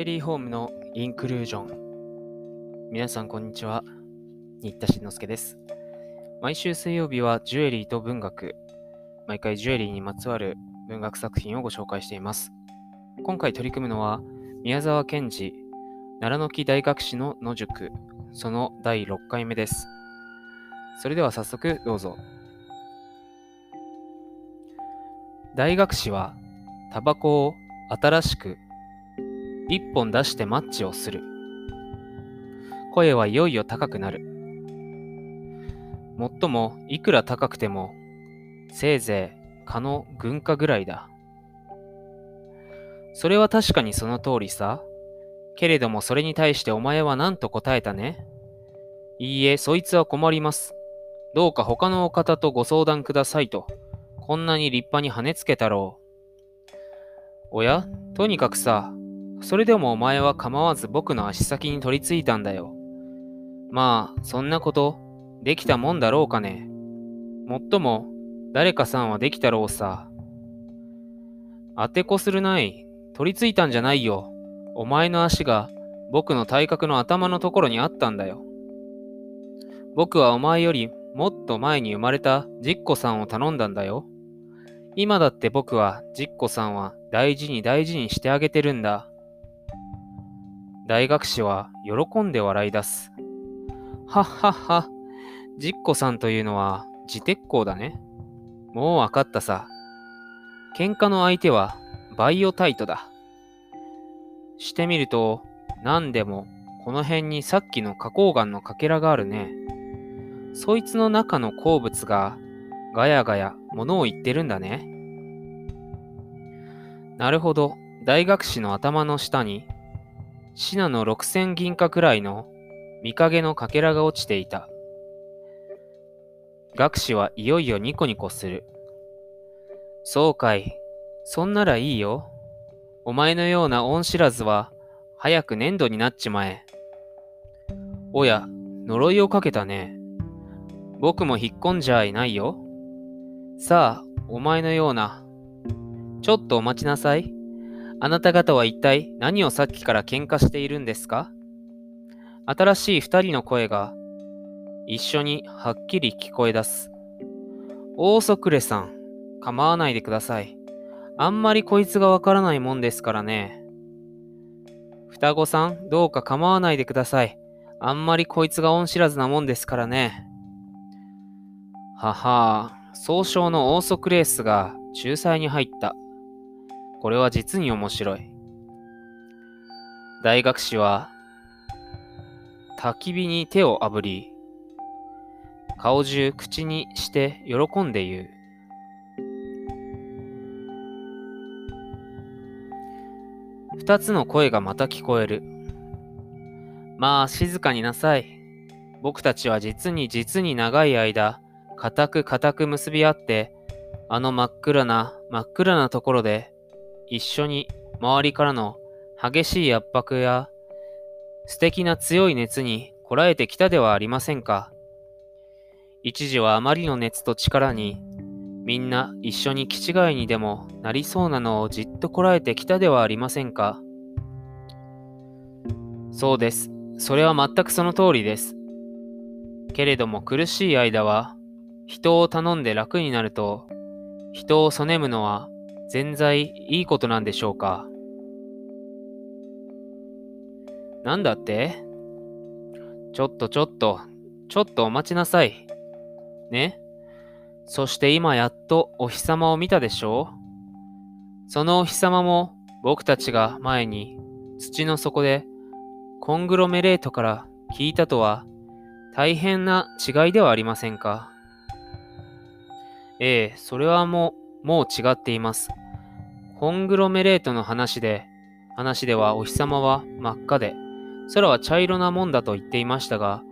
エリーホームのインクルージョン。皆さん、こんにちは。新田慎之介です。毎週水曜日はジュエリーと文学。毎回ジュエリーにまつわる文学作品をご紹介しています。今回取り組むのは、宮沢賢治、奈良の木大学士の野宿、その第6回目です。それでは早速どうぞ。大学士は、タバコを新しく一本出してマッチをする。声はいよいよ高くなる。もっともいくら高くても、せいぜい蚊の軍化ぐらいだ。それは確かにその通りさ。けれどもそれに対してお前は何と答えたねいいえ、そいつは困ります。どうか他のお方とご相談くださいと、こんなに立派に跳ねつけたろう。おや、とにかくさ、それでもお前は構わず僕の足先に取り付いたんだよ。まあ、そんなこと、できたもんだろうかね。もっとも、誰かさんはできたろうさ。当てこするない。取り付いたんじゃないよ。お前の足が僕の体格の頭のところにあったんだよ。僕はお前よりもっと前に生まれたジッコさんを頼んだんだよ。今だって僕はジッコさんは大事に大事にしてあげてるんだ。大学士は喜んで笑い出す。はっはっは。じっこさんというのは自鉄鋼だね。もうわかったさ。喧嘩の相手はバイオタイトだ。してみると、何でもこの辺にさっきの花崗岩のかけらがあるね。そいつの中の鉱物がガヤガヤ物を言ってるんだね。なるほど。大学士の頭の下にシナの六千銀貨くらいの見影のかけらが落ちていた。学士はいよいよニコニコする。そうかい。そんならいいよ。お前のような恩知らずは、早く粘土になっちまえ。おや、呪いをかけたね。僕も引っ込んじゃいないよ。さあ、お前のような。ちょっとお待ちなさい。あなた方は一体何をさっきから喧嘩しているんですか？新しい二人の声が一緒にはっきり聞こえ出す。オーソクレさん、構わないでください。あんまりこいつがわからないもんですからね。双子さん、どうか構わないでください。あんまりこいつが恩知らずなもんですからね。ははあ総称のオーソクレースが仲裁に入った。これは実に面白い。大学士は、焚き火に手をあぶり、顔中口にして喜んで言う。二つの声がまた聞こえる。まあ、静かになさい。僕たちは実に実に長い間、固く固く結び合って、あの真っ暗な真っ暗なところで一緒に周りからの激しい圧迫や素敵な強い熱にこらえてきたではありませんか。一時はあまりの熱と力にみんな一緒に気違いにでもなりそうなのをじっとこらえてきたではありませんか。そうです。それは全くその通りです。けれども苦しい間は人を頼んで楽になると人をそねむのは全在いいことなんでしょうか？なんだって？ちょっとちょっと、ちょっとお待ちなさい。ね？そして今やっとお日様を見たでしょう？そのお日様も僕たちが前に土の底でコングロメレートから聞いたとは大変な違いではありませんか？ええ、それはもう、もう違っています。コングロメレートの話で、話ではお日様は真っ赤で、空は茶色なもんだと言っていましたが、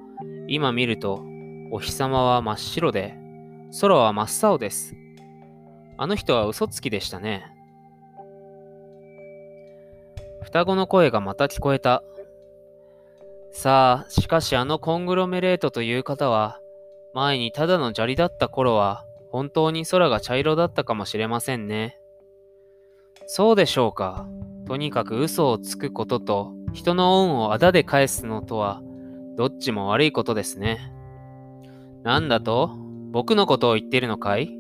今見ると、お日様は真っ白で、空は真っ青です。あの人は嘘つきでしたね。双子の声がまた聞こえた。さあ、しかしあのコングロメレートという方は、前にただの砂利だった頃は、本当に空が茶色だったかもしれませんね。そうでしょうか。とにかく嘘をつくことと、人の恩をあだで返すのとは、どっちも悪いことですね。なんだと僕のことを言ってるのかい？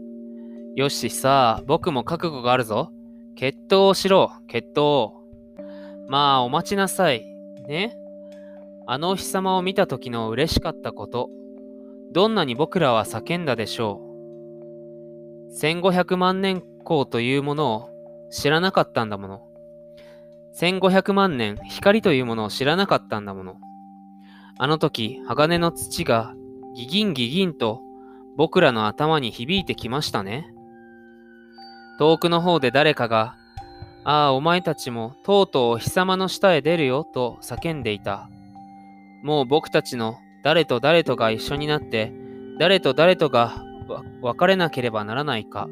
よしさあ、僕も覚悟があるぞ。決闘をしろ、決闘。まあ、お待ちなさい。ね？あのお日様を見た時の嬉しかったこと。どんなに僕らは叫んだでしょう。1500万年光というものを知らなかったんだもの。1500万年光というものを知らなかったんだもの。あの時、鋼の土がギギンギギンと僕らの頭に響いてきましたね。遠くの方で誰かが、ああ、お前たちもとうとうお日様の下へ出るよと叫んでいた。もう僕たちの誰と誰とが一緒になって、誰と誰とが別れなければならないか、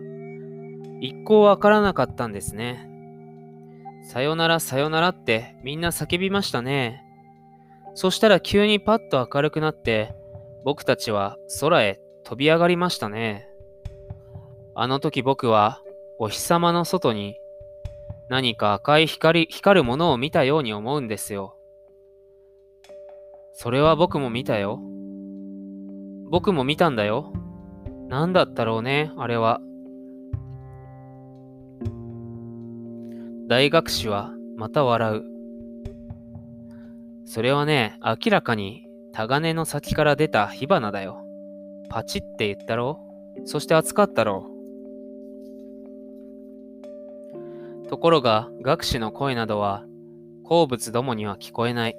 一向わからなかったんですね。さよならさよならってみんな叫びましたね。そしたら急にパッと明るくなって、僕たちは空へ飛び上がりましたね。あの時僕はお日様の外に何か赤い光、光るものを見たように思うんですよ。それは僕も見たよ。僕も見たんだよ。何だったろうね、あれは。大学士はまた笑う。それはね、明らかにタガネの先から出た火花だよ。パチって言ったろそして暑かったろところが、学士の声などは、好物どもには聞こえない。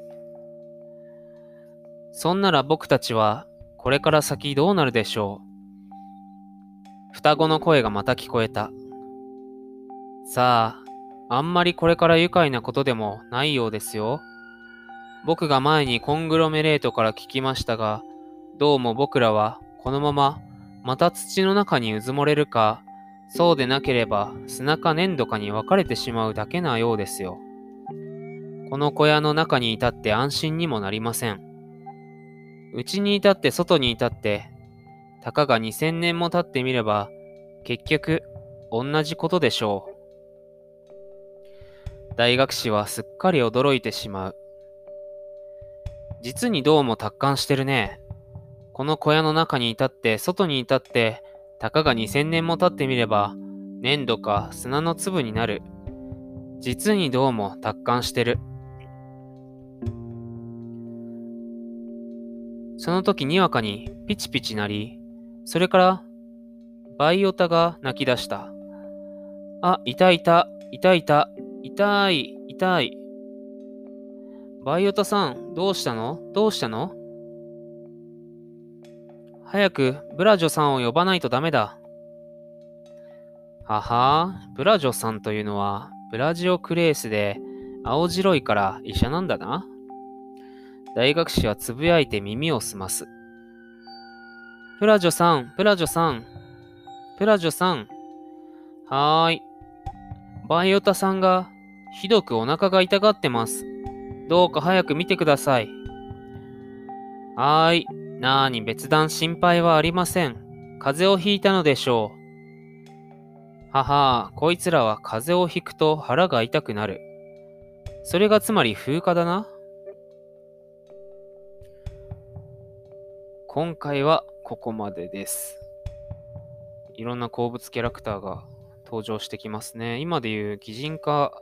そんなら僕たちは、これから先どうなるでしょう。双子の声がまた聞こえた。さあ、あんまりこれから愉快なことでもないようですよ。僕が前にコングロメレートから聞きましたが、どうも僕らはこのまままた土の中にうずもれるか、そうでなければ砂か粘土かに分かれてしまうだけなようですよ。この小屋の中にいたって安心にもなりません。うちにいたって外にいたって、たかが2000年も経ってみれば、結局、同じことでしょう。大学士はすっかり驚いてしまう。実にどうも達観してるね。この小屋の中にいたって、外にいたって、たかが2000年も経ってみれば、粘土か砂の粒になる。実にどうも達観してる。その時にわかにピチピチなり、それからバイオタが泣き出した。あ、いたいた、いたいた、痛い、痛い。バイオタさん、どうしたの？どうしたの？早くブラジョさんを呼ばないとダメだ。ははブラジョさんというのはブラジオクレースで青白いから医者なんだな。大学士はつぶやいて耳を澄ます。プラジョさん、プラジョさん、プラジョさん。はーい。バイオタさんがひどくお腹が痛がってます。どうか早く見てください。はーい。なーに別段心配はありません。風邪をひいたのでしょう。ははこいつらは風邪をひくと腹が痛くなる。それがつまり風化だな。今回はここまでです。いろんな鉱物キャラクターが登場してきますね。今でいう擬人化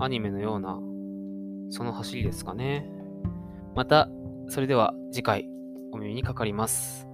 アニメのような、その走りですかね。また、それでは次回お耳にかかります。